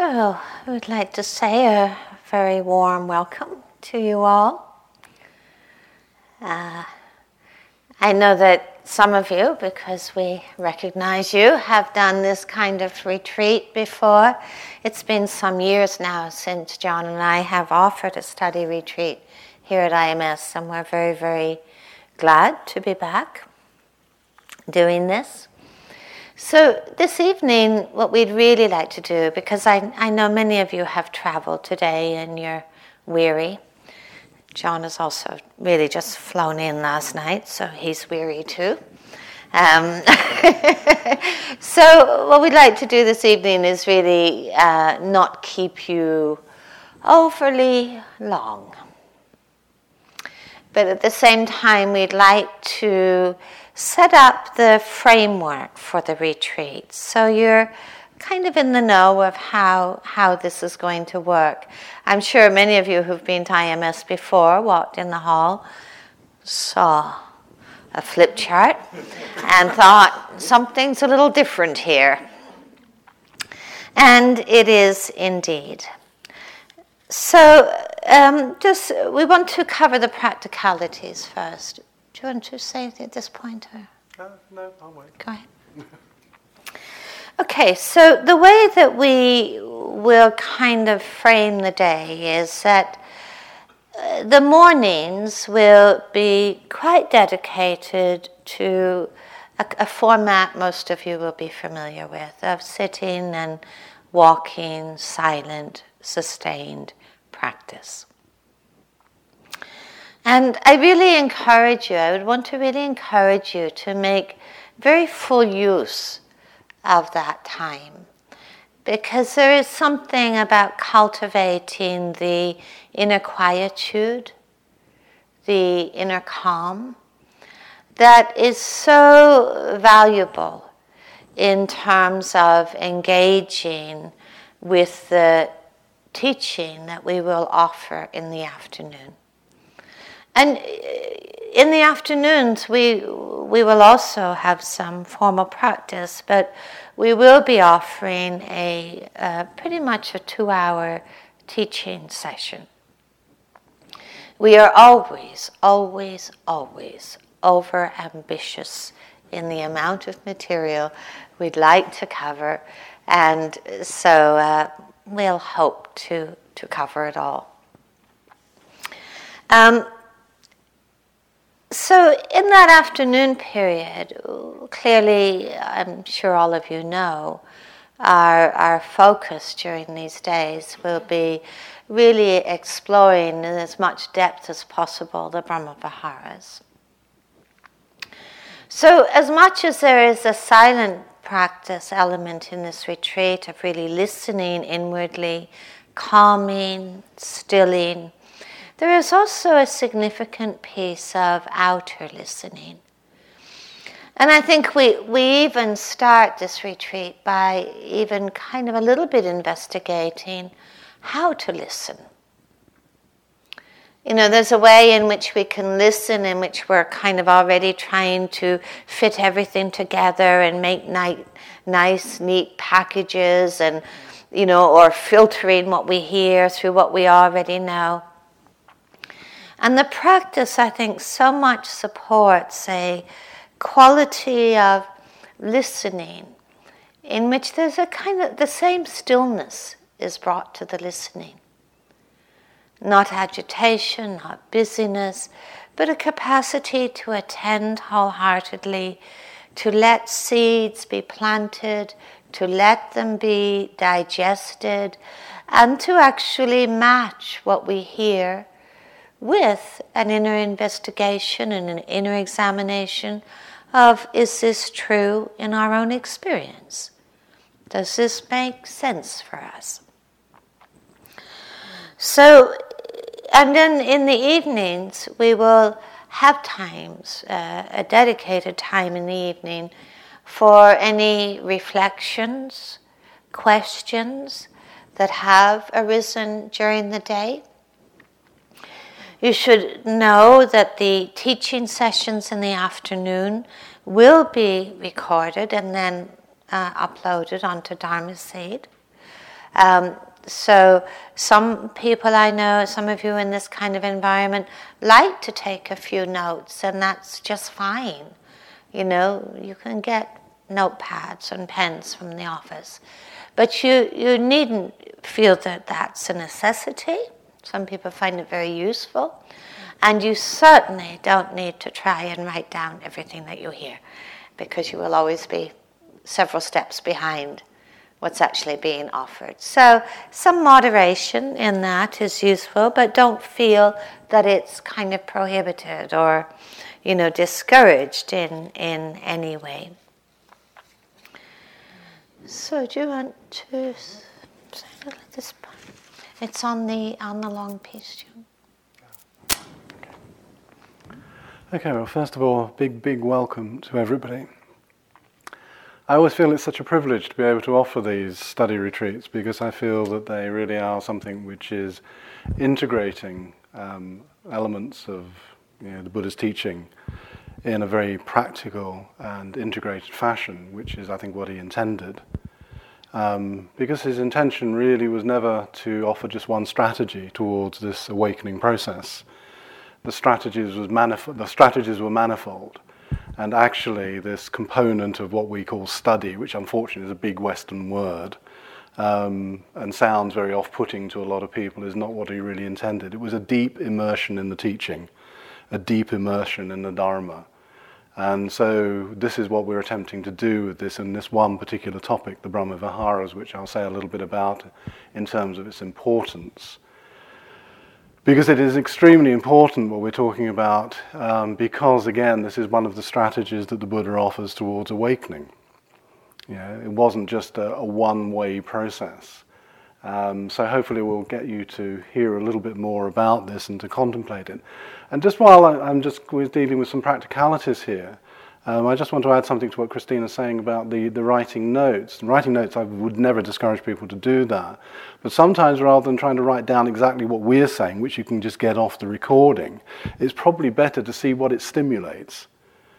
So, I would like to say a very warm welcome to you all. Uh, I know that some of you, because we recognize you, have done this kind of retreat before. It's been some years now since John and I have offered a study retreat here at IMS, and we're very, very glad to be back doing this. So, this evening, what we'd really like to do, because I, I know many of you have traveled today and you're weary. John has also really just flown in last night, so he's weary too. Um, so, what we'd like to do this evening is really uh, not keep you overly long. But at the same time, we'd like to set up the framework for the retreat. So you're kind of in the know of how, how this is going to work. I'm sure many of you who've been to IMS before walked in the hall, saw a flip chart, and thought something's a little different here. And it is indeed. So, um, just we want to cover the practicalities first. Do you want to say anything at this point? Or? Uh, no, I'll wait. Go ahead. okay, so the way that we will kind of frame the day is that uh, the mornings will be quite dedicated to a, a, format most of you will be familiar with of sitting and walking, silent, sustained practice. And I really encourage you, I would want to really encourage you to make very full use of that time. Because there is something about cultivating the inner quietude, the inner calm, that is so valuable in terms of engaging with the teaching that we will offer in the afternoon. And in the afternoons, we, we will also have some formal practice, but we will be offering a uh, pretty much a two hour teaching session. We are always, always, always over ambitious in the amount of material we'd like to cover, and so uh, we'll hope to, to cover it all. Um, so, in that afternoon period, clearly, I'm sure all of you know, our, our focus during these days will be really exploring in as much depth as possible the Brahma Viharas. So, as much as there is a silent practice element in this retreat of really listening inwardly, calming, stilling, there is also a significant piece of outer listening. And I think we, we even start this retreat by even kind of a little bit investigating how to listen. You know, there's a way in which we can listen, in which we're kind of already trying to fit everything together and make ni- nice, neat packages and, you know, or filtering what we hear through what we already know. And the practice, I think, so much supports a quality of listening in which there's a kind of the same stillness is brought to the listening. Not agitation, not busyness, but a capacity to attend wholeheartedly, to let seeds be planted, to let them be digested, and to actually match what we hear with an inner investigation and an inner examination of is this true in our own experience? Does this make sense for us? So, and then in the evenings, we will have times, uh, a dedicated time in the evening for any reflections, questions that have arisen during the day. You should know that the teaching sessions in the afternoon will be recorded and then uh, uploaded onto Dharma Seed. Um, so some people I know, some of you in this kind of environment, like to take a few notes, and that's just fine. You know, you can get notepads and pens from the office, but you you needn't feel that that's a necessity. Some people find it very useful, and you certainly don't need to try and write down everything that you hear, because you will always be several steps behind what's actually being offered. So, some moderation in that is useful, but don't feel that it's kind of prohibited or, you know, discouraged in, in any way. So, do you want to? It's on the on the long piece, Jim. Okay, well, first of all, big, big welcome to everybody. I always feel it's such a privilege to be able to offer these study retreats because I feel that they really are something which is integrating um, elements of you know, the Buddha's teaching in a very practical and integrated fashion, which is, I think, what he intended. Um, because his intention really was never to offer just one strategy towards this awakening process. The strategies, was manif- the strategies were manifold. And actually, this component of what we call study, which unfortunately is a big Western word um, and sounds very off putting to a lot of people, is not what he really intended. It was a deep immersion in the teaching, a deep immersion in the Dharma. And so, this is what we're attempting to do with this and this one particular topic, the Brahma Viharas, which I'll say a little bit about in terms of its importance. Because it is extremely important what we're talking about, um, because again, this is one of the strategies that the Buddha offers towards awakening. You know, it wasn't just a, a one way process. Um, so hopefully we'll get you to hear a little bit more about this and to contemplate it. And just while I, am just dealing with some practicalities here, um, I just want to add something to what Christina's saying about the, the writing notes. And writing notes, I would never discourage people to do that. But sometimes, rather than trying to write down exactly what we're saying, which you can just get off the recording, it's probably better to see what it stimulates.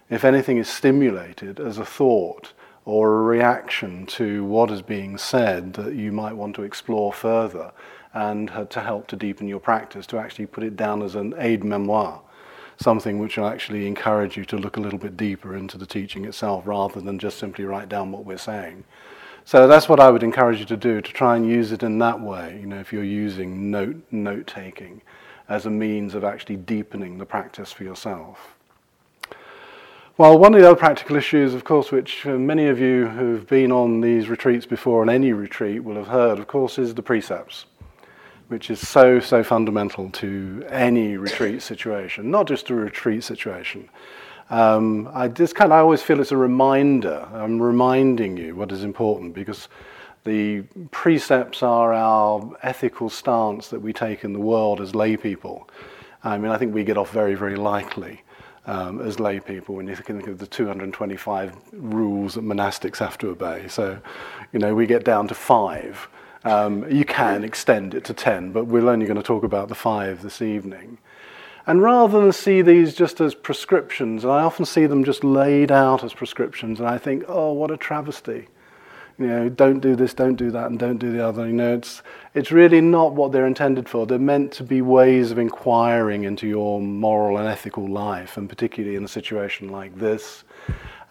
If anything is stimulated as a thought or a reaction to what is being said that you might want to explore further and to help to deepen your practice, to actually put it down as an aid memoir something which will actually encourage you to look a little bit deeper into the teaching itself rather than just simply write down what we're saying. So that's what I would encourage you to do, to try and use it in that way, you know, if you're using note, note taking as a means of actually deepening the practice for yourself. Well, one of the other practical issues, of course, which uh, many of you who've been on these retreats before, on any retreat, will have heard, of course, is the precepts which is so, so fundamental to any retreat situation, not just a retreat situation. Um, I just kind of I always feel it's a reminder. I'm reminding you what is important because the precepts are our ethical stance that we take in the world as lay people. I mean, I think we get off very, very lightly um, as lay people when you think of the 225 rules that monastics have to obey. So, you know, we get down to five. Um, you can extend it to 10, but we're only going to talk about the five this evening. And rather than see these just as prescriptions, I often see them just laid out as prescriptions, and I think, oh, what a travesty. You know, don't do this, don't do that, and don't do the other. You know, it's, it's really not what they're intended for. They're meant to be ways of inquiring into your moral and ethical life, and particularly in a situation like this,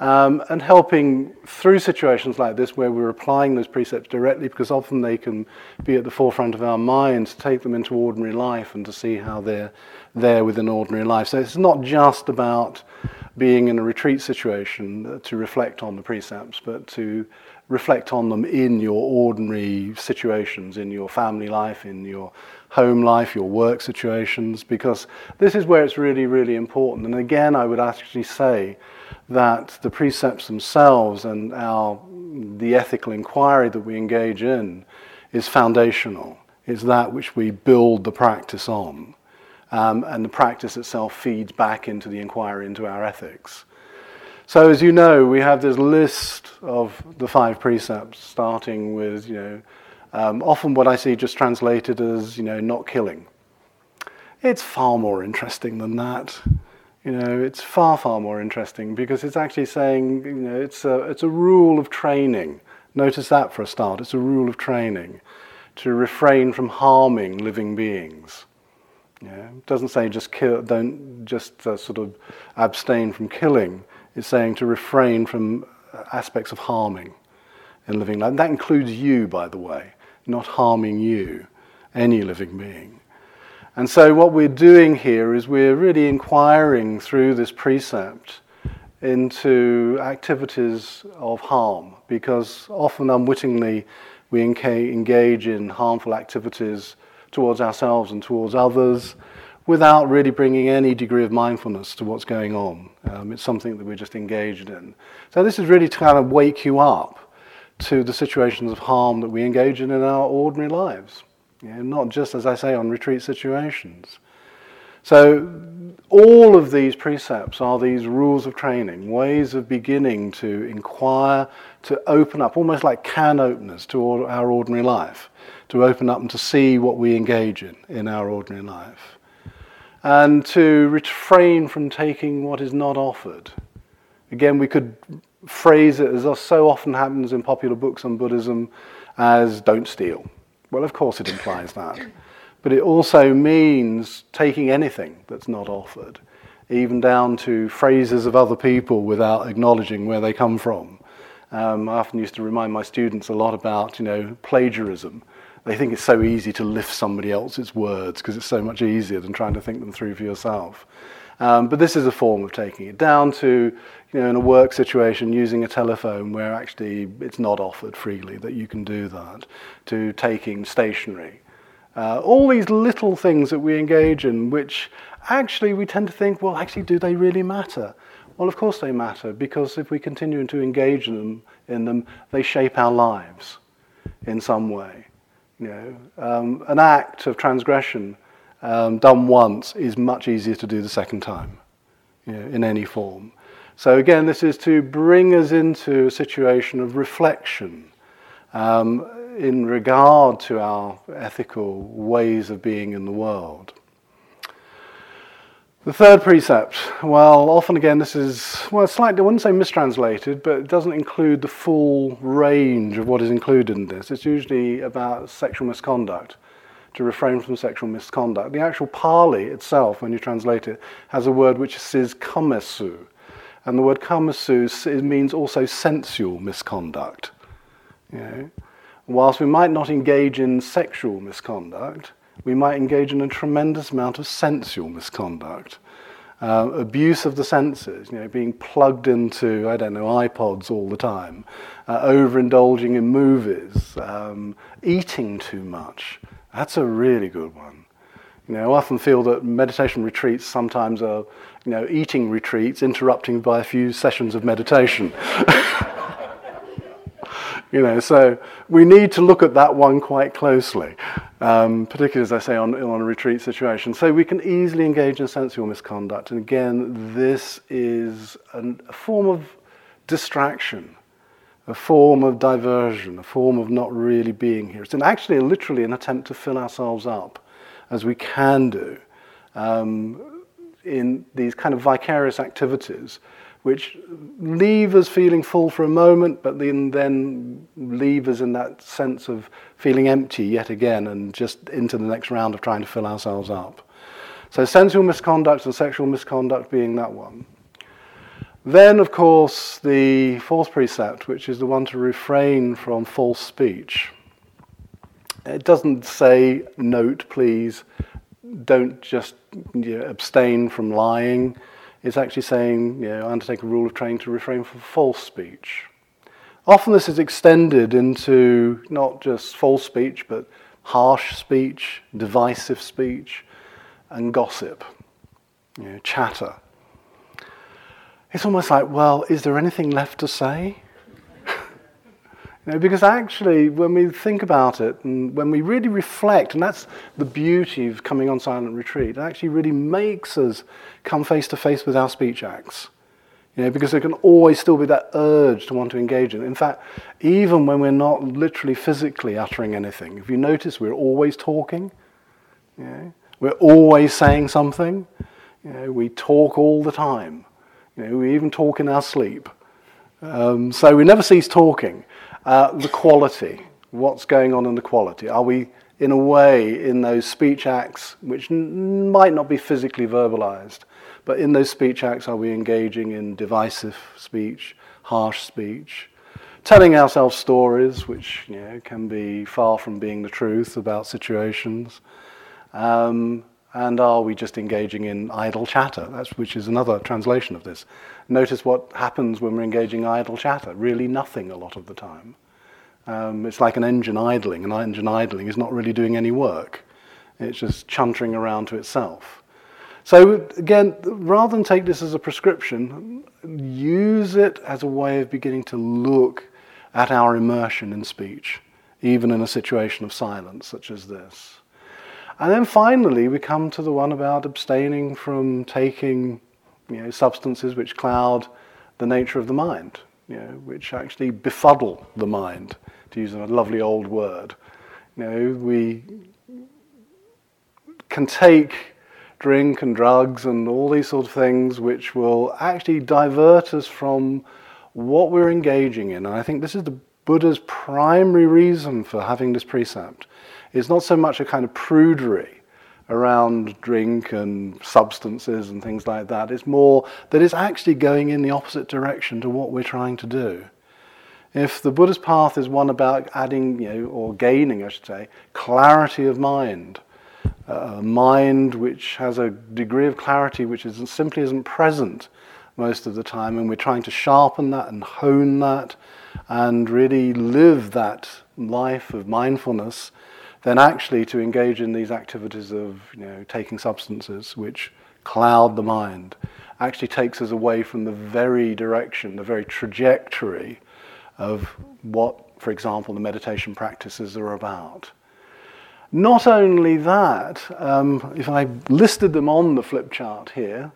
um, and helping through situations like this where we're applying those precepts directly because often they can be at the forefront of our minds, take them into ordinary life and to see how they're there within ordinary life. So it's not just about being in a retreat situation to reflect on the precepts, but to reflect on them in your ordinary situations, in your family life, in your home life, your work situations, because this is where it's really, really important. And again, I would actually say, that the precepts themselves and our, the ethical inquiry that we engage in is foundational. It's that which we build the practice on. Um, and the practice itself feeds back into the inquiry into our ethics. So, as you know, we have this list of the five precepts, starting with, you know, um, often what I see just translated as, you know, not killing. It's far more interesting than that. You know, it's far, far more interesting because it's actually saying, you know, it's a, it's a rule of training. Notice that for a start. It's a rule of training. to refrain from harming living beings. Yeah, it doesn't say just kill, don't just uh, sort of abstain from killing. It's saying to refrain from uh, aspects of harming in living life. And That includes you, by the way, not harming you, any living being. And so, what we're doing here is we're really inquiring through this precept into activities of harm, because often unwittingly we engage in harmful activities towards ourselves and towards others without really bringing any degree of mindfulness to what's going on. Um, it's something that we're just engaged in. So, this is really to kind of wake you up to the situations of harm that we engage in in our ordinary lives, you not just, as I say, on retreat situations. So, all of these precepts are these rules of training, ways of beginning to inquire, to open up, almost like can openers to our ordinary life, to open up and to see what we engage in in our ordinary life. And to refrain from taking what is not offered. Again, we could phrase it as so often happens in popular books on Buddhism as don't steal. Well, of course, it implies that. But it also means taking anything that's not offered, even down to phrases of other people without acknowledging where they come from. Um, I often used to remind my students a lot about, you know, plagiarism. They think it's so easy to lift somebody else's words because it's so much easier than trying to think them through for yourself. Um, but this is a form of taking it down to, you know, in a work situation, using a telephone where actually it's not offered freely that you can do that, to taking stationery. Uh, all these little things that we engage in, which actually we tend to think, well, actually, do they really matter? Well, of course they matter, because if we continue to engage in them, in them they shape our lives in some way. You know, um, an act of transgression um, done once is much easier to do the second time, you know, in any form. So again, this is to bring us into a situation of reflection. Um, in regard to our ethical ways of being in the world. The third precept, well, often again, this is, well, slightly, I wouldn't say mistranslated, but it doesn't include the full range of what is included in this. It's usually about sexual misconduct, to refrain from sexual misconduct. The actual Pali itself, when you translate it, has a word which says kamesu. And the word kamesu means also sensual misconduct. You know? whilst we might not engage in sexual misconduct, we might engage in a tremendous amount of sensual misconduct. Uh, abuse of the senses, you know, being plugged into, I don't know, iPods all the time, uh, overindulging in movies, um, eating too much. That's a really good one. You know, I often feel that meditation retreats sometimes are, you know, eating retreats interrupting by a few sessions of meditation. You know, so we need to look at that one quite closely, um, particularly as I say on, on a retreat situation. So we can easily engage in sensual misconduct. And again, this is an, a form of distraction, a form of diversion, a form of not really being here. It's an, actually literally an attempt to fill ourselves up, as we can do, um, in these kind of vicarious activities which leave us feeling full for a moment, but then, then leave us in that sense of feeling empty yet again and just into the next round of trying to fill ourselves up. So, sensual misconduct and sexual misconduct being that one. Then, of course, the fourth precept, which is the one to refrain from false speech. It doesn't say, note, please, don't just you know, abstain from lying is actually saying, you know, undertake a rule of training to refrain from false speech. Often this is extended into not just false speech, but harsh speech, divisive speech, and gossip, you know, chatter. It's almost like, well, is there anything left to say? Know, because actually, when we think about it and when we really reflect, and that's the beauty of coming on silent retreat, it actually really makes us come face to face with our speech acts. You know, because there can always still be that urge to want to engage in it. In fact, even when we're not literally physically uttering anything, if you notice, we're always talking. You know, we're always saying something. You know, we talk all the time. You know, we even talk in our sleep. Um, so we never cease talking. Uh, the quality What's going on in the quality? Are we, in a way, in those speech acts, which n- might not be physically verbalized, but in those speech acts, are we engaging in divisive speech, harsh speech, telling ourselves stories, which you know, can be far from being the truth about situations? Um, and are we just engaging in idle chatter? That's, which is another translation of this. Notice what happens when we're engaging idle chatter. Really nothing a lot of the time. Um, it's like an engine idling. An engine idling is not really doing any work. It's just chuntering around to itself. So again, rather than take this as a prescription, use it as a way of beginning to look at our immersion in speech, even in a situation of silence such as this. And then finally, we come to the one about abstaining from taking you know, substances which cloud the nature of the mind, you know, which actually befuddle the mind, to use a lovely old word. You know, we can take drink and drugs and all these sort of things which will actually divert us from what we're engaging in. And I think this is the Buddha's primary reason for having this precept it's not so much a kind of prudery around drink and substances and things like that. It's more that it's actually going in the opposite direction to what we're trying to do. If the Buddha's path is one about adding, you know, or gaining, I should say, clarity of mind, uh, a mind which has a degree of clarity which isn't, simply isn't present most of the time, and we're trying to sharpen that and hone that and really live that life of mindfulness then actually to engage in these activities of you know, taking substances which cloud the mind actually takes us away from the very direction, the very trajectory of what, for example, the meditation practices are about. Not only that, um, if I listed them on the flip chart here,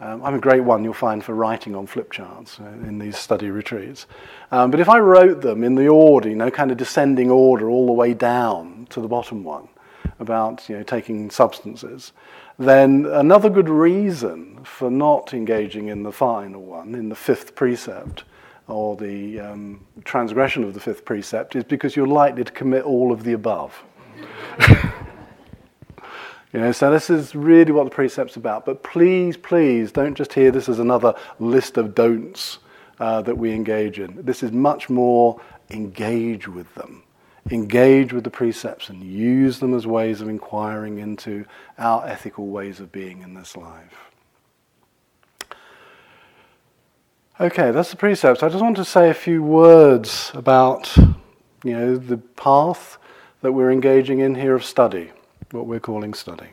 um, I'm a great one you'll find for writing on flip charts uh, in these study retreats. Um, but if I wrote them in the order, you know, kind of descending order all the way down to the bottom one about you know, taking substances, then another good reason for not engaging in the final one, in the fifth precept, or the um, transgression of the fifth precept, is because you're likely to commit all of the above. You know, so this is really what the precept's about. But please, please, don't just hear this as another list of don'ts uh, that we engage in. This is much more engage with them. Engage with the precepts and use them as ways of inquiring into our ethical ways of being in this life. Okay, that's the precepts. I just want to say a few words about, you know, the path that we're engaging in here of study what we're calling study.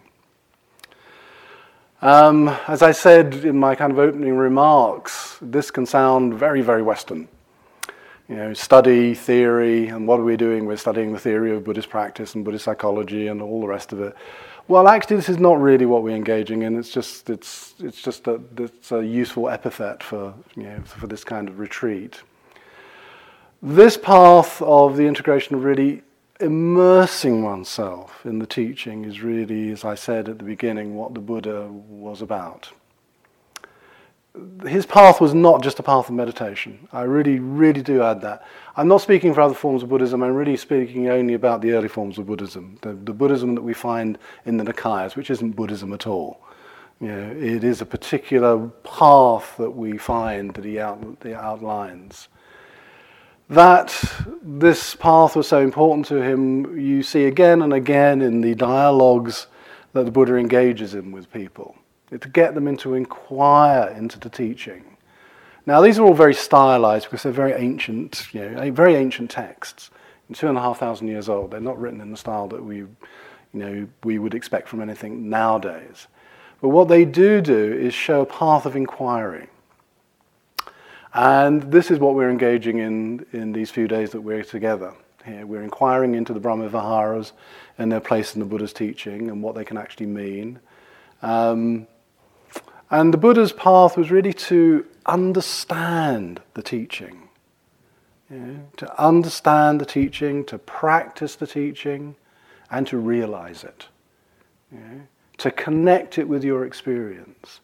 Um, as I said in my kind of opening remarks, this can sound very, very Western. You know, study, theory, and what are we doing? We're studying the theory of Buddhist practice and Buddhist psychology and all the rest of it. Well, actually, this is not really what we're engaging in. It's just, it's, it's just a, it's a useful epithet for, you know, for this kind of retreat. This path of the integration of really immersing oneself in the teaching is really, as I said at the beginning, what the Buddha was about. His path was not just a path of meditation. I really, really do add that. I'm not speaking for other forms of Buddhism, I'm really speaking only about the early forms of Buddhism, the, the Buddhism that we find in the Nikayas, which isn't Buddhism at all. You know, it is a particular path that we find that he, out, that he outlines that this path was so important to him, you see again and again in the dialogues that the Buddha engages in with people, to get them into inquire into the teaching. Now, these are all very stylized because they're very ancient, you know, very ancient texts, two and a half thousand years old. They're not written in the style that we, you know, we would expect from anything nowadays. But what they do do is show a path of inquiry. And this is what we're engaging in in these few days that we're together here. We're inquiring into the Brahma Viharas and their place in the Buddha's teaching and what they can actually mean. Um, and the Buddha's path was really to understand the teaching, you know, to understand the teaching, to practice the teaching, and to realize it, you know, to connect it with your experience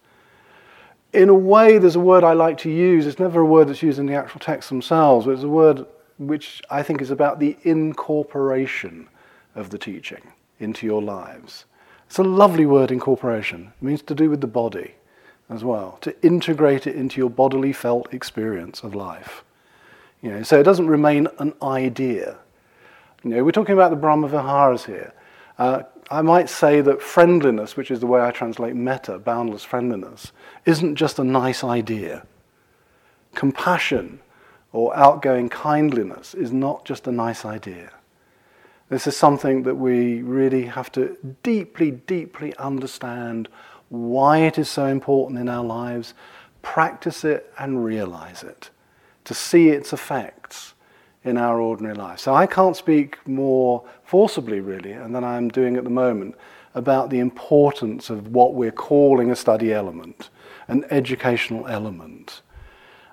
in a way, there's a word I like to use. It's never a word that's used in the actual texts themselves, but it's a word which I think is about the incorporation of the teaching into your lives. It's a lovely word, incorporation. It means to do with the body as well, to integrate it into your bodily felt experience of life. You know, so it doesn't remain an idea. You know, we're talking about the Brahma Viharas here. Uh, I might say that friendliness, which is the way I translate metta, boundless friendliness, isn't just a nice idea. Compassion or outgoing kindliness is not just a nice idea. This is something that we really have to deeply, deeply understand why it is so important in our lives, practice it and realize it, to see its effects in our ordinary life. So I can't speak more forcibly, really, than I'm doing at the moment, about the importance of what we're calling a study element, an educational element,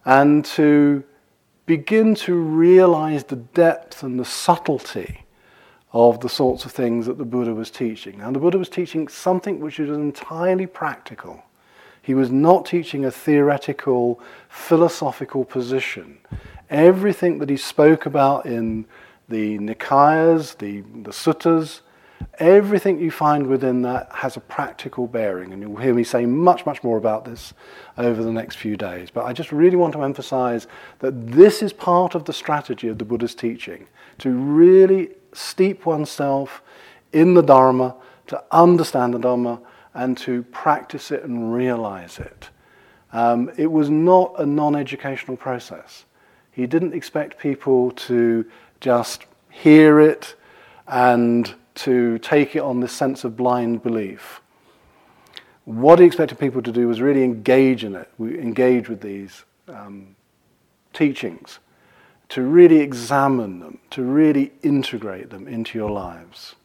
and to begin to realize the depth and the subtlety of the sorts of things that the Buddha was teaching. Now, the Buddha was teaching something which was entirely practical. He was not teaching a theoretical, philosophical position. Everything that he spoke about in the Nikayas, the, the suttas, everything you find within that has a practical bearing. And you'll hear me say much, much more about this over the next few days. But I just really want to emphasize that this is part of the strategy of the Buddha's teaching to really steep oneself in the Dharma, to understand the Dharma, and to practice it and realize it. Um, it was not a non educational process. He didn't expect people to just hear it and to take it on this sense of blind belief. What he expected people to do was really engage in it, engage with these um, teachings to really examine them, to really integrate them into your lives.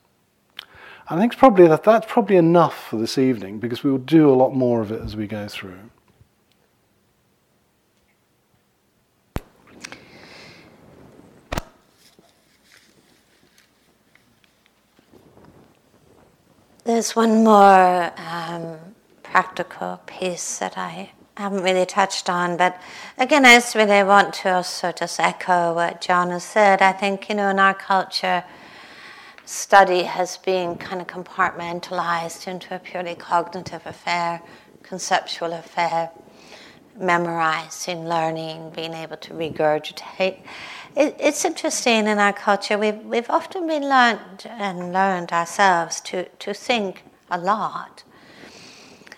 I think probably that that's probably enough for this evening because we will do a lot more of it as we go through. There's one more um, practical piece that I haven't really touched on. But again, I just really want to also just echo what John has said. I think, you know, in our culture, study has been kind of compartmentalized into a purely cognitive affair, conceptual affair, memorizing, learning, being able to regurgitate. It, it's interesting in our culture, we've, we've often been learned and learned ourselves to, to think a lot.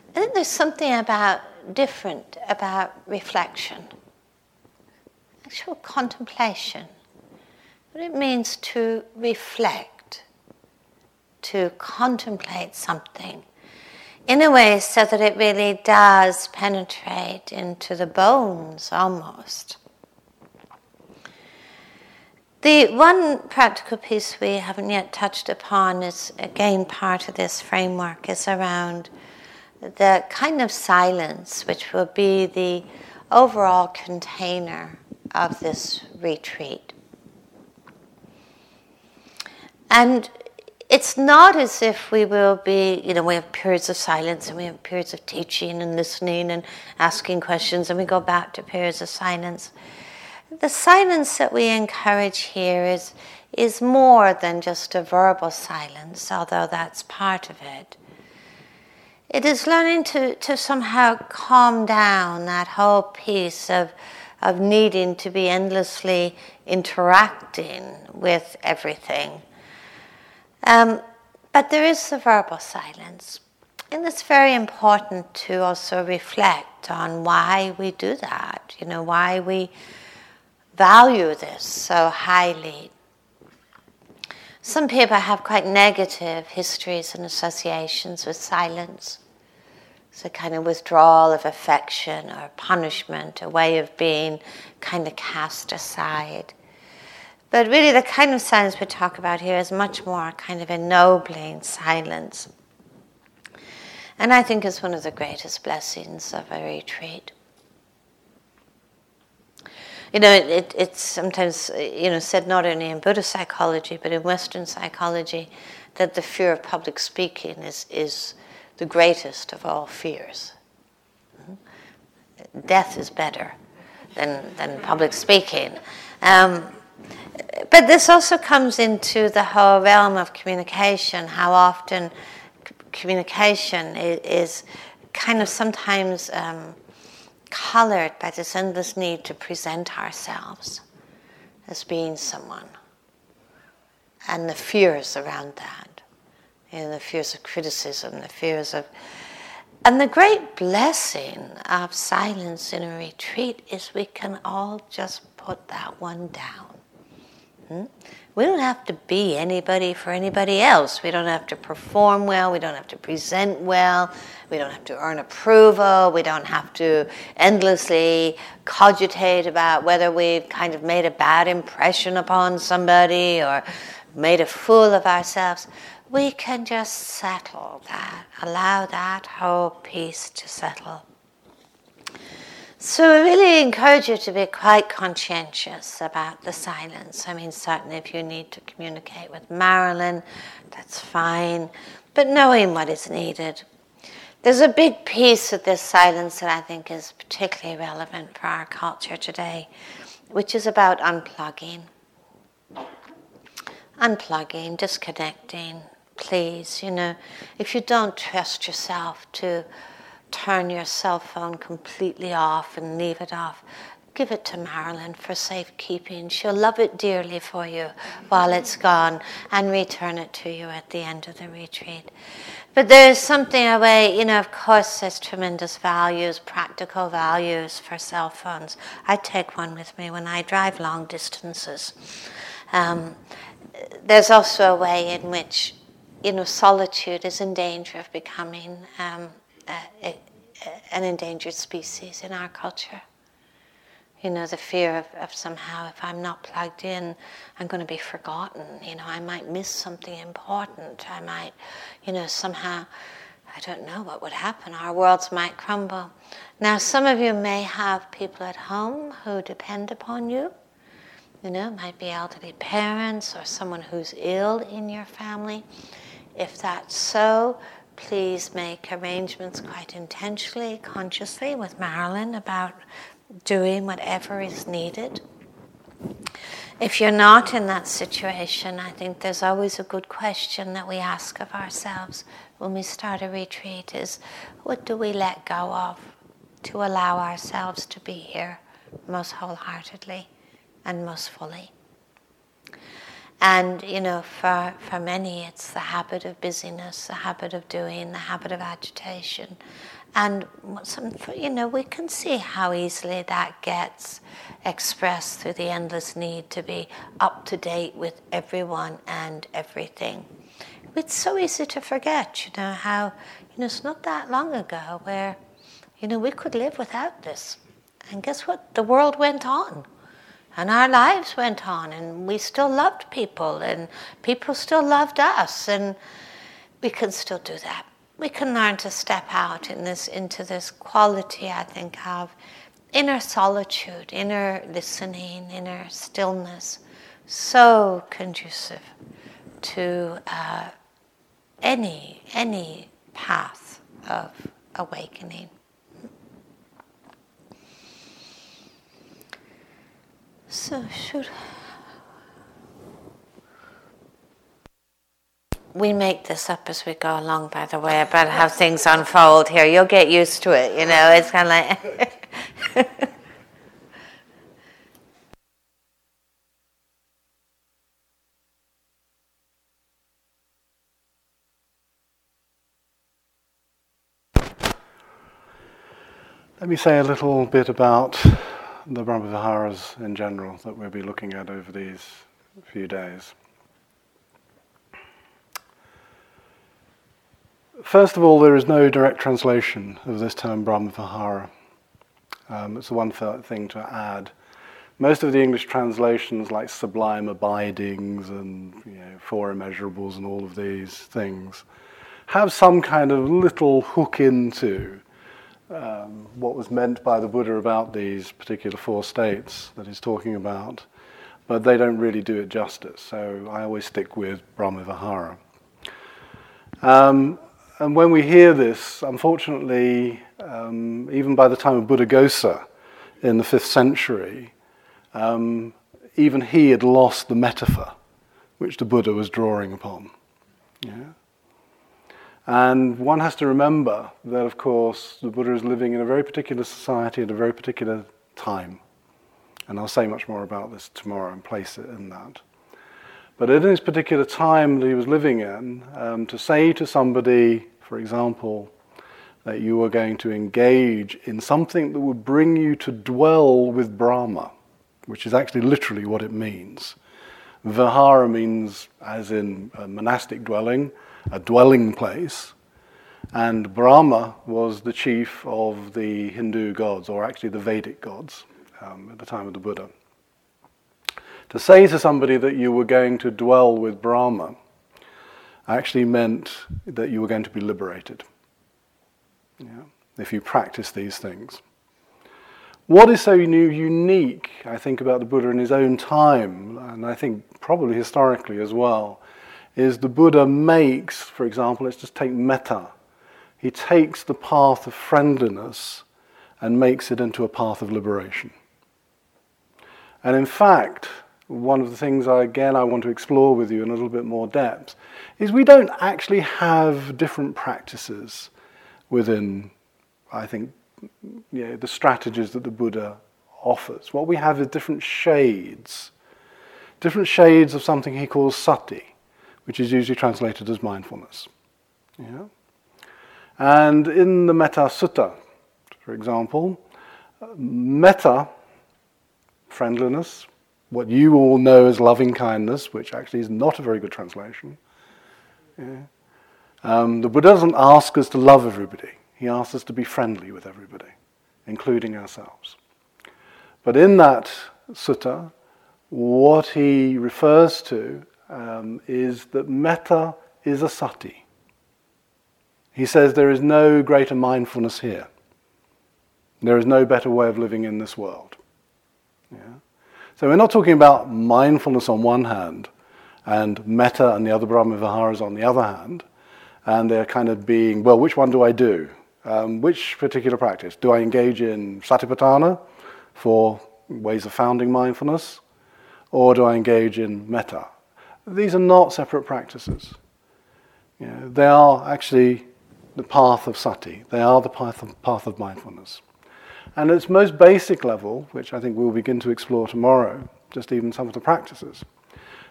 I think there's something about different about reflection, actual contemplation, what it means to reflect, to contemplate something in a way so that it really does penetrate into the bones almost. The one practical piece we haven't yet touched upon is again part of this framework is around the kind of silence which will be the overall container of this retreat. And it's not as if we will be, you know, we have periods of silence and we have periods of teaching and listening and asking questions and we go back to periods of silence. The silence that we encourage here is, is more than just a verbal silence, although that's part of it. It is learning to, to somehow calm down that whole piece of, of needing to be endlessly interacting with everything. Um, but there is the verbal silence. And it's very important to also reflect on why we do that, you know, why we value this so highly. Some people have quite negative histories and associations with silence. It's a kind of withdrawal of affection or punishment, a way of being kind of cast aside. But really, the kind of silence we talk about here is much more kind of ennobling silence. And I think it's one of the greatest blessings of a retreat. You know, it, it, it's sometimes you know said not only in Buddhist psychology but in Western psychology that the fear of public speaking is is the greatest of all fears. Death is better than than public speaking. Um, but this also comes into the whole realm of communication, how often c- communication is, is, kind of sometimes um, colored by this endless need to present ourselves as being someone and the fears around that. You know, the fears of criticism, the fears of. And the great blessing of silence in a retreat is we can all just put that one down. Hmm? We don't have to be anybody for anybody else. We don't have to perform well. We don't have to present well. We don't have to earn approval. We don't have to endlessly cogitate about whether we've kind of made a bad impression upon somebody or made a fool of ourselves. We can just settle that, allow that whole piece to settle. So I really encourage you to be quite conscientious about the silence. I mean, certainly if you need to communicate with Marilyn, that's fine, but knowing what is needed. There's a big piece of this silence that I think is particularly relevant for our culture today, which is about unplugging. Unplugging, disconnecting, please. You know, if you don't trust yourself to turn your cell phone completely off and leave it off. Give it to Marilyn for safekeeping. She'll love it dearly for you while it's gone and return it to you at the end of the retreat. But there is something away, you know, of course, there's tremendous values, practical values for cell phones. I take one with me when I drive long distances. Um, there's also a way in which, you know, solitude is in danger of becoming um, an endangered species in our culture. You know, the fear of, of somehow if I'm not plugged in, I'm going to be forgotten. You know, I might miss something important. I might, you know, somehow, I don't know what would happen. Our worlds might crumble. Now, some of you may have people at home who depend upon you. You know, might be elderly parents or someone who's ill in your family. If that's so, please make arrangements quite intentionally, consciously with Marilyn about doing whatever is needed. If you're not in that situation, I think there's always a good question that we ask of ourselves when we start a retreat is what do we let go of to allow ourselves to be here most wholeheartedly and most fully? And, you know, for, for many, it's the habit of busyness, the habit of doing, the habit of agitation. And, some, you know, we can see how easily that gets expressed through the endless need to be up to date with everyone and everything. It's so easy to forget, you know, how, you know, it's not that long ago where, you know, we could live without this. And guess what? The world went on and our lives went on and we still loved people and people still loved us and we can still do that. We can learn to step out in this into this quality i think of inner solitude inner listening inner stillness so conducive to uh, any any path of awakening So should we make this up as we go along, by the way, about how things unfold here. You'll get used to it, you know, it's kind of like. Let me say a little bit about the Brahmaviharas in general that we'll be looking at over these few days. First of all, there is no direct translation of this term Brahmavihara. Um, it's the one th- thing to add. Most of the English translations, like sublime abidings and you know, four immeasurables and all of these things, have some kind of little hook into um, what was meant by the Buddha about these particular four states that he's talking about, but they don't really do it justice. So I always stick with Brahmavihara. Um, and when we hear this, unfortunately, um, even by the time of Buddhaghosa in the fifth century, um, even he had lost the metaphor which the Buddha was drawing upon. Yeah? And one has to remember that, of course, the Buddha is living in a very particular society at a very particular time. And I'll say much more about this tomorrow and place it in that. But in this particular time that he was living in, um, to say to somebody, for example, that you were going to engage in something that would bring you to dwell with Brahma, which is actually literally what it means. Vihara means, as in a monastic dwelling, a dwelling place. And Brahma was the chief of the Hindu gods, or actually the Vedic gods, um, at the time of the Buddha. To say to somebody that you were going to dwell with Brahma actually meant that you were going to be liberated. Yeah, if you practice these things. What is so new, unique, I think, about the Buddha in his own time, and I think probably historically as well, is the Buddha makes, for example, let's just take metta. He takes the path of friendliness and makes it into a path of liberation. And in fact, one of the things I, again I want to explore with you in a little bit more depth is we don't actually have different practices within, I think, you know, the strategies that the Buddha offers. What we have is different shades, different shades of something he calls sati which is usually translated as mindfulness. Yeah? And in the Metta Sutta, for example, metta, friendliness, what you all know as loving kindness, which actually is not a very good translation. Yeah. Um, the Buddha doesn't ask us to love everybody, he asks us to be friendly with everybody, including ourselves. But in that sutta, what he refers to um, is that metta is a sati. He says there is no greater mindfulness here. There is no better way of living in this world. Yeah? So we're not talking about mindfulness on one hand and metta and the other Brahmaviharas on the other hand, and they're kind of being, well, which one do I do? Um, which particular practice? Do I engage in satipatthana four ways of founding mindfulness? Or do I engage in metta these are not separate practices. You know, they are actually the path of sati. They are the path of, path of mindfulness. And at its most basic level, which I think we'll begin to explore tomorrow, just even some of the practices,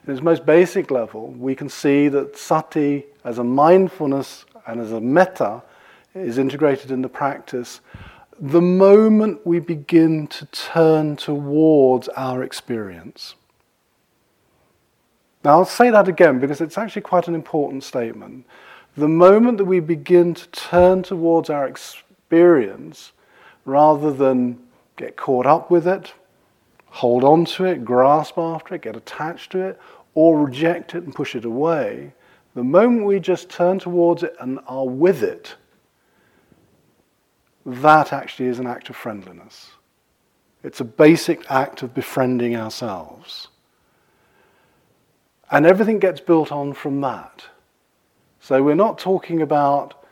at its most basic level, we can see that sati as a mindfulness and as a metta is integrated in the practice the moment we begin to turn towards our experience. Now, I'll say that again because it's actually quite an important statement. The moment that we begin to turn towards our experience, rather than get caught up with it, hold on to it, grasp after it, get attached to it, or reject it and push it away, the moment we just turn towards it and are with it, that actually is an act of friendliness. It's a basic act of befriending ourselves. And everything gets built on from that. So we're not talking about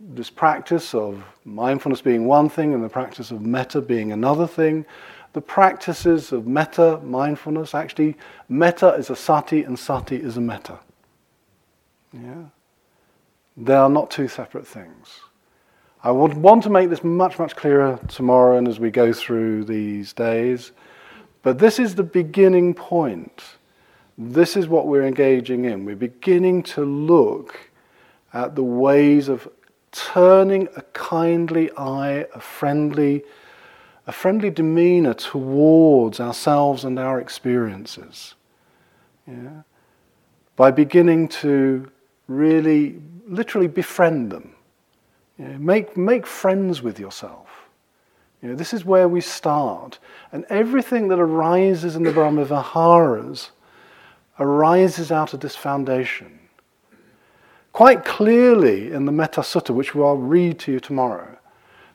this practice of mindfulness being one thing and the practice of metta being another thing. The practices of metta, mindfulness, actually, metta is a sati and sati is a metta. Yeah? They are not two separate things. I would want to make this much, much clearer tomorrow and as we go through these days. But this is the beginning point this is what we're engaging in. We're beginning to look at the ways of turning a kindly eye, a friendly, a friendly demeanor towards ourselves and our experiences. Yeah? By beginning to really, literally befriend them. You know, make, make friends with yourself. You know, this is where we start. And everything that arises in the Brahma Viharas arises out of this foundation. Quite clearly in the Metta Sutta, which I'll read to you tomorrow,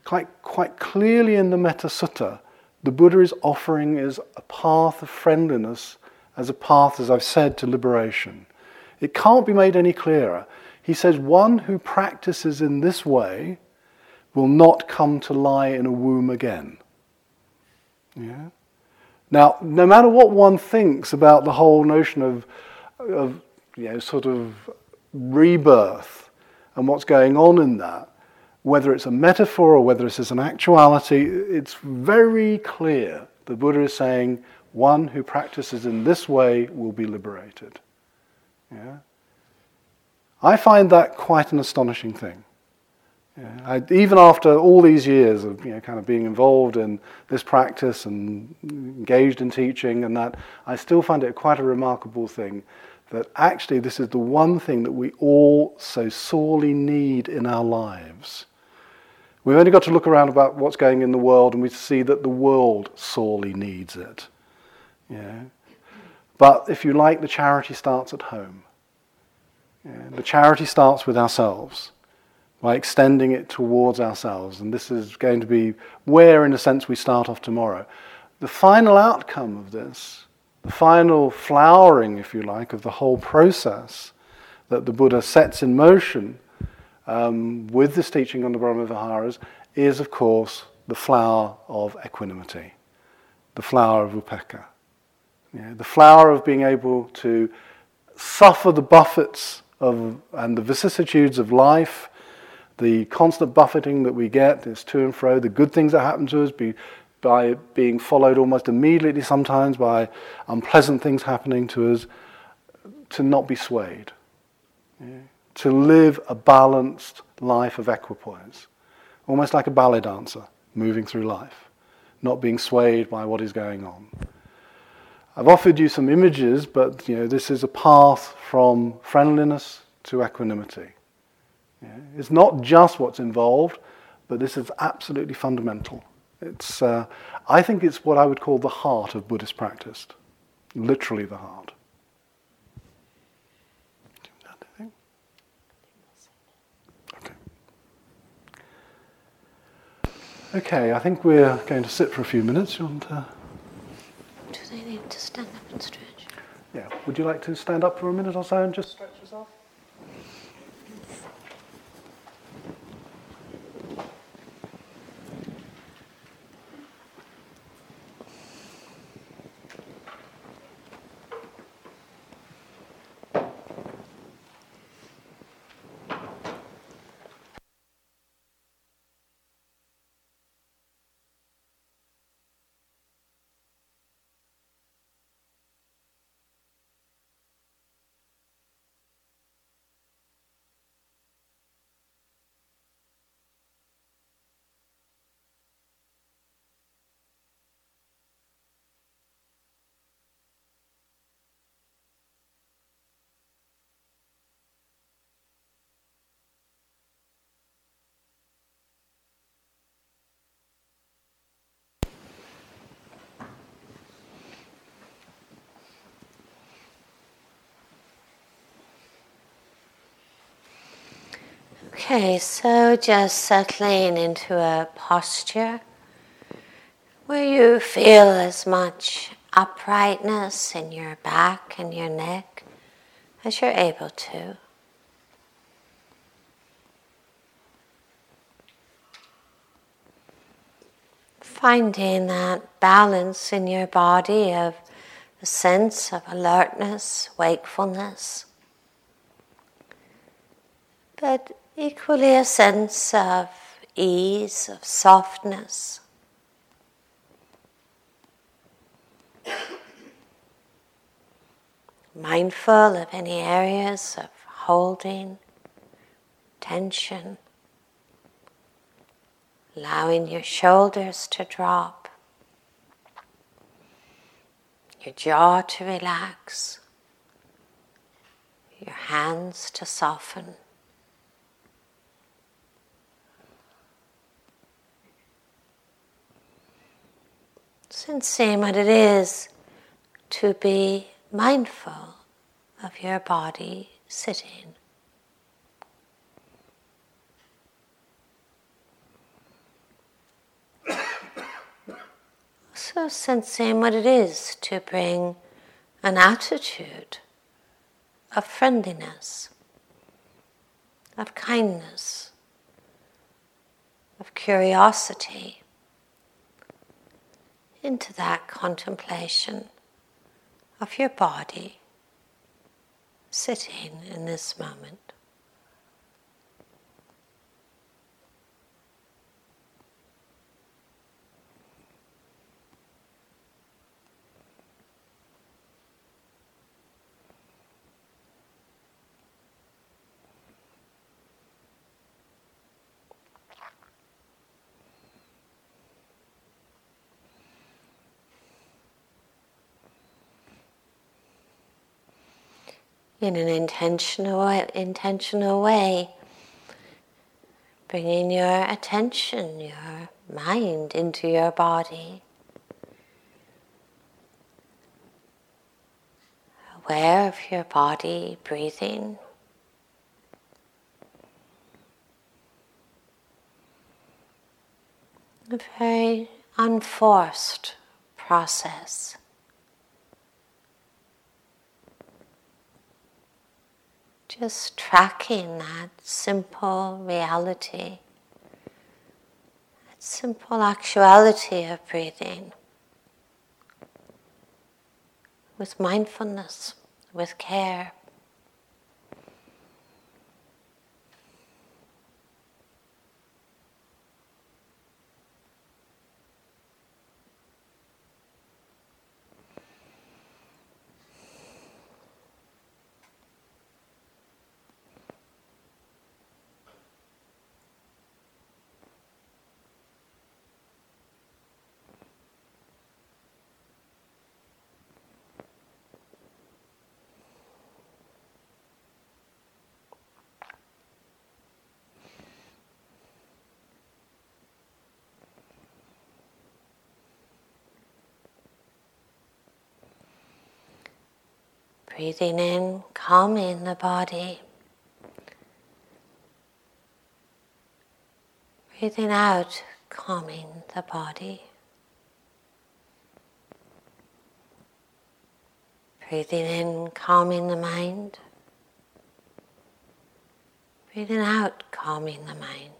quite, quite clearly in the Metta Sutta, the Buddha is offering is a path of friendliness as a path, as I've said, to liberation. It can't be made any clearer. He says, one who practices in this way will not come to lie in a womb again. Yeah? Now, no matter what one thinks about the whole notion of, of you know, sort of rebirth and what's going on in that, whether it's a metaphor or whether it's an actuality, it's very clear. The Buddha is saying, one who practices in this way will be liberated. Yeah? I find that quite an astonishing thing. Yeah, I, even after all these years of you know, kind of being involved in this practice and engaged in teaching and that, I still find it quite a remarkable thing that actually this is the one thing that we all so sorely need in our lives. We've only got to look around about what's going in the world and we see that the world sorely needs it. Yeah. But if you like, the charity starts at home. Yeah. The charity starts with ourselves by extending it towards ourselves. And this is going to be where, in a sense, we start off tomorrow. The final outcome of this, the final flowering, if you like, of the whole process that the Buddha sets in motion um, with this teaching on the Brahmaviharas is, of course, the flower of equanimity, the flower of upekkha. Yeah, the flower of being able to suffer the buffets of, and the vicissitudes of life the constant buffeting that we get is to and fro, the good things that happen to us be, by being followed almost immediately sometimes by unpleasant things happening to us, to not be swayed. Yeah. To live a balanced life of equipoise, almost like a ballet dancer moving through life, not being swayed by what is going on. I've offered you some images, but you know, this is a path from friendliness to equanimity. Yeah, it's not just what's involved, but this is absolutely fundamental. It's, uh, I think it's what I would call the heart of Buddhist practice, literally the heart. Okay. Okay, I think we're going to sit for a few minutes. You want to? Do they need to stand up and stretch? Yeah. Would you like to stand up for a minute or so and just stretch yourself? Okay, so just settling into a posture where you feel as much uprightness in your back and your neck as you're able to. Finding that balance in your body of a sense of alertness, wakefulness. But equally a sense of ease, of softness. Mindful of any areas of holding, tension, allowing your shoulders to drop, your jaw to relax, your hands to soften. Sensing what it is to be mindful of your body sitting. So, sensing what it is to bring an attitude of friendliness, of kindness, of curiosity into that contemplation of your body sitting in this moment. In an intentional intentional way, bringing your attention, your mind into your body. Aware of your body breathing. A very unforced process. Just tracking that simple reality, that simple actuality of breathing with mindfulness, with care. Breathing in, calming the body. Breathing out, calming the body. Breathing in, calming the mind. Breathing out, calming the mind.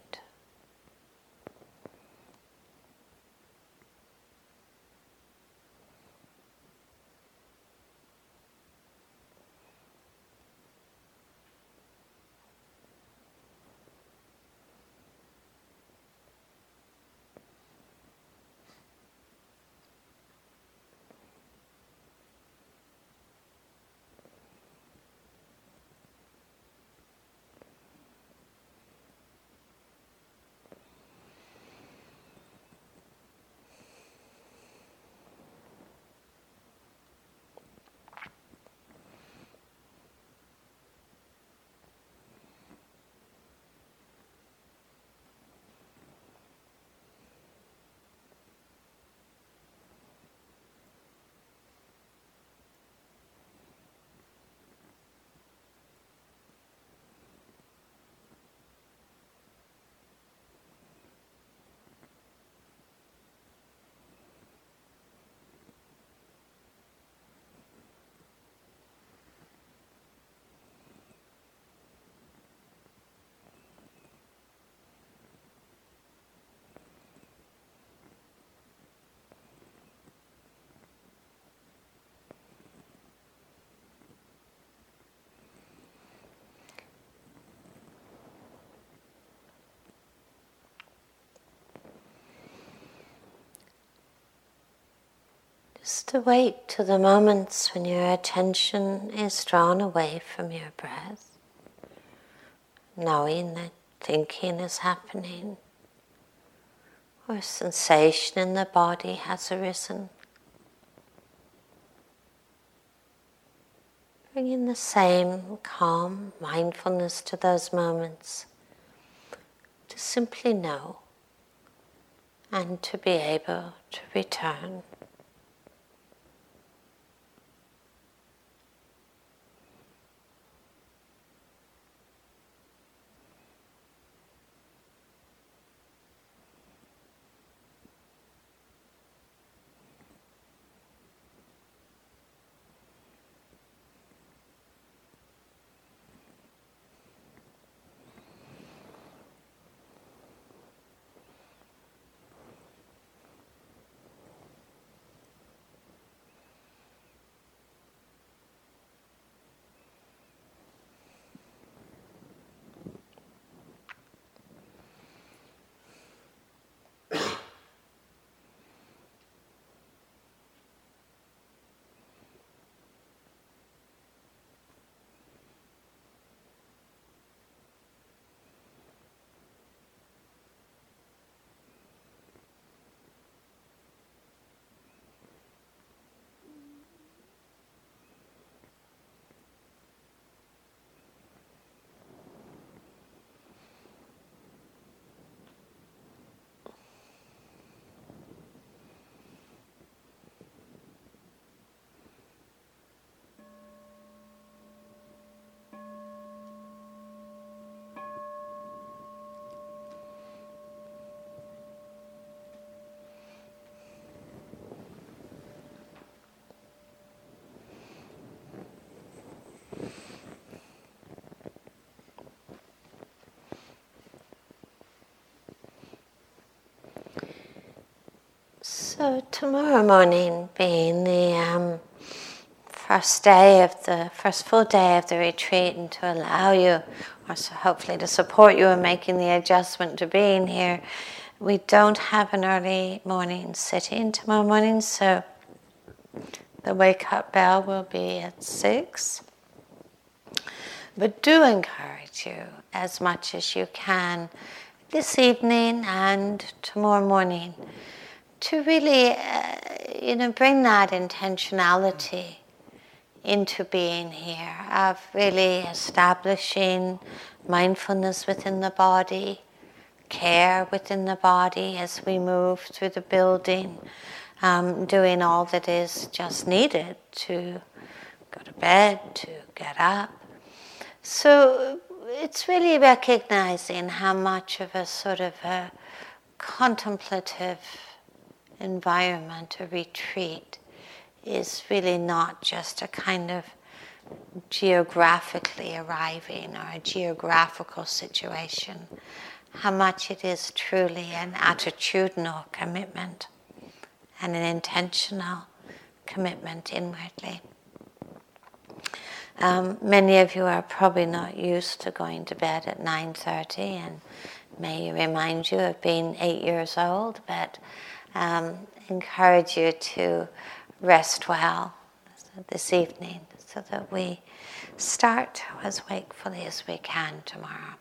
Just to wait to the moments when your attention is drawn away from your breath, knowing that thinking is happening or a sensation in the body has arisen. Bringing the same calm mindfulness to those moments to simply know and to be able to return. So tomorrow morning being the um, first day of the first full day of the retreat and to allow you, or so hopefully to support you in making the adjustment to being here, we don't have an early morning sitting tomorrow morning, so the wake up bell will be at six. But do encourage you as much as you can this evening and tomorrow morning to really, uh, you know, bring that intentionality into being here of really establishing mindfulness within the body, care within the body as we move through the building, um, doing all that is just needed to go to bed, to get up. So it's really recognizing how much of a sort of a contemplative environment, a retreat, is really not just a kind of geographically arriving or a geographical situation, how much it is truly an attitudinal commitment and an intentional commitment inwardly. Um, many of you are probably not used to going to bed at 9.30 and may remind you of being eight years old, but um, encourage you to rest well this evening so that we start as wakefully as we can tomorrow.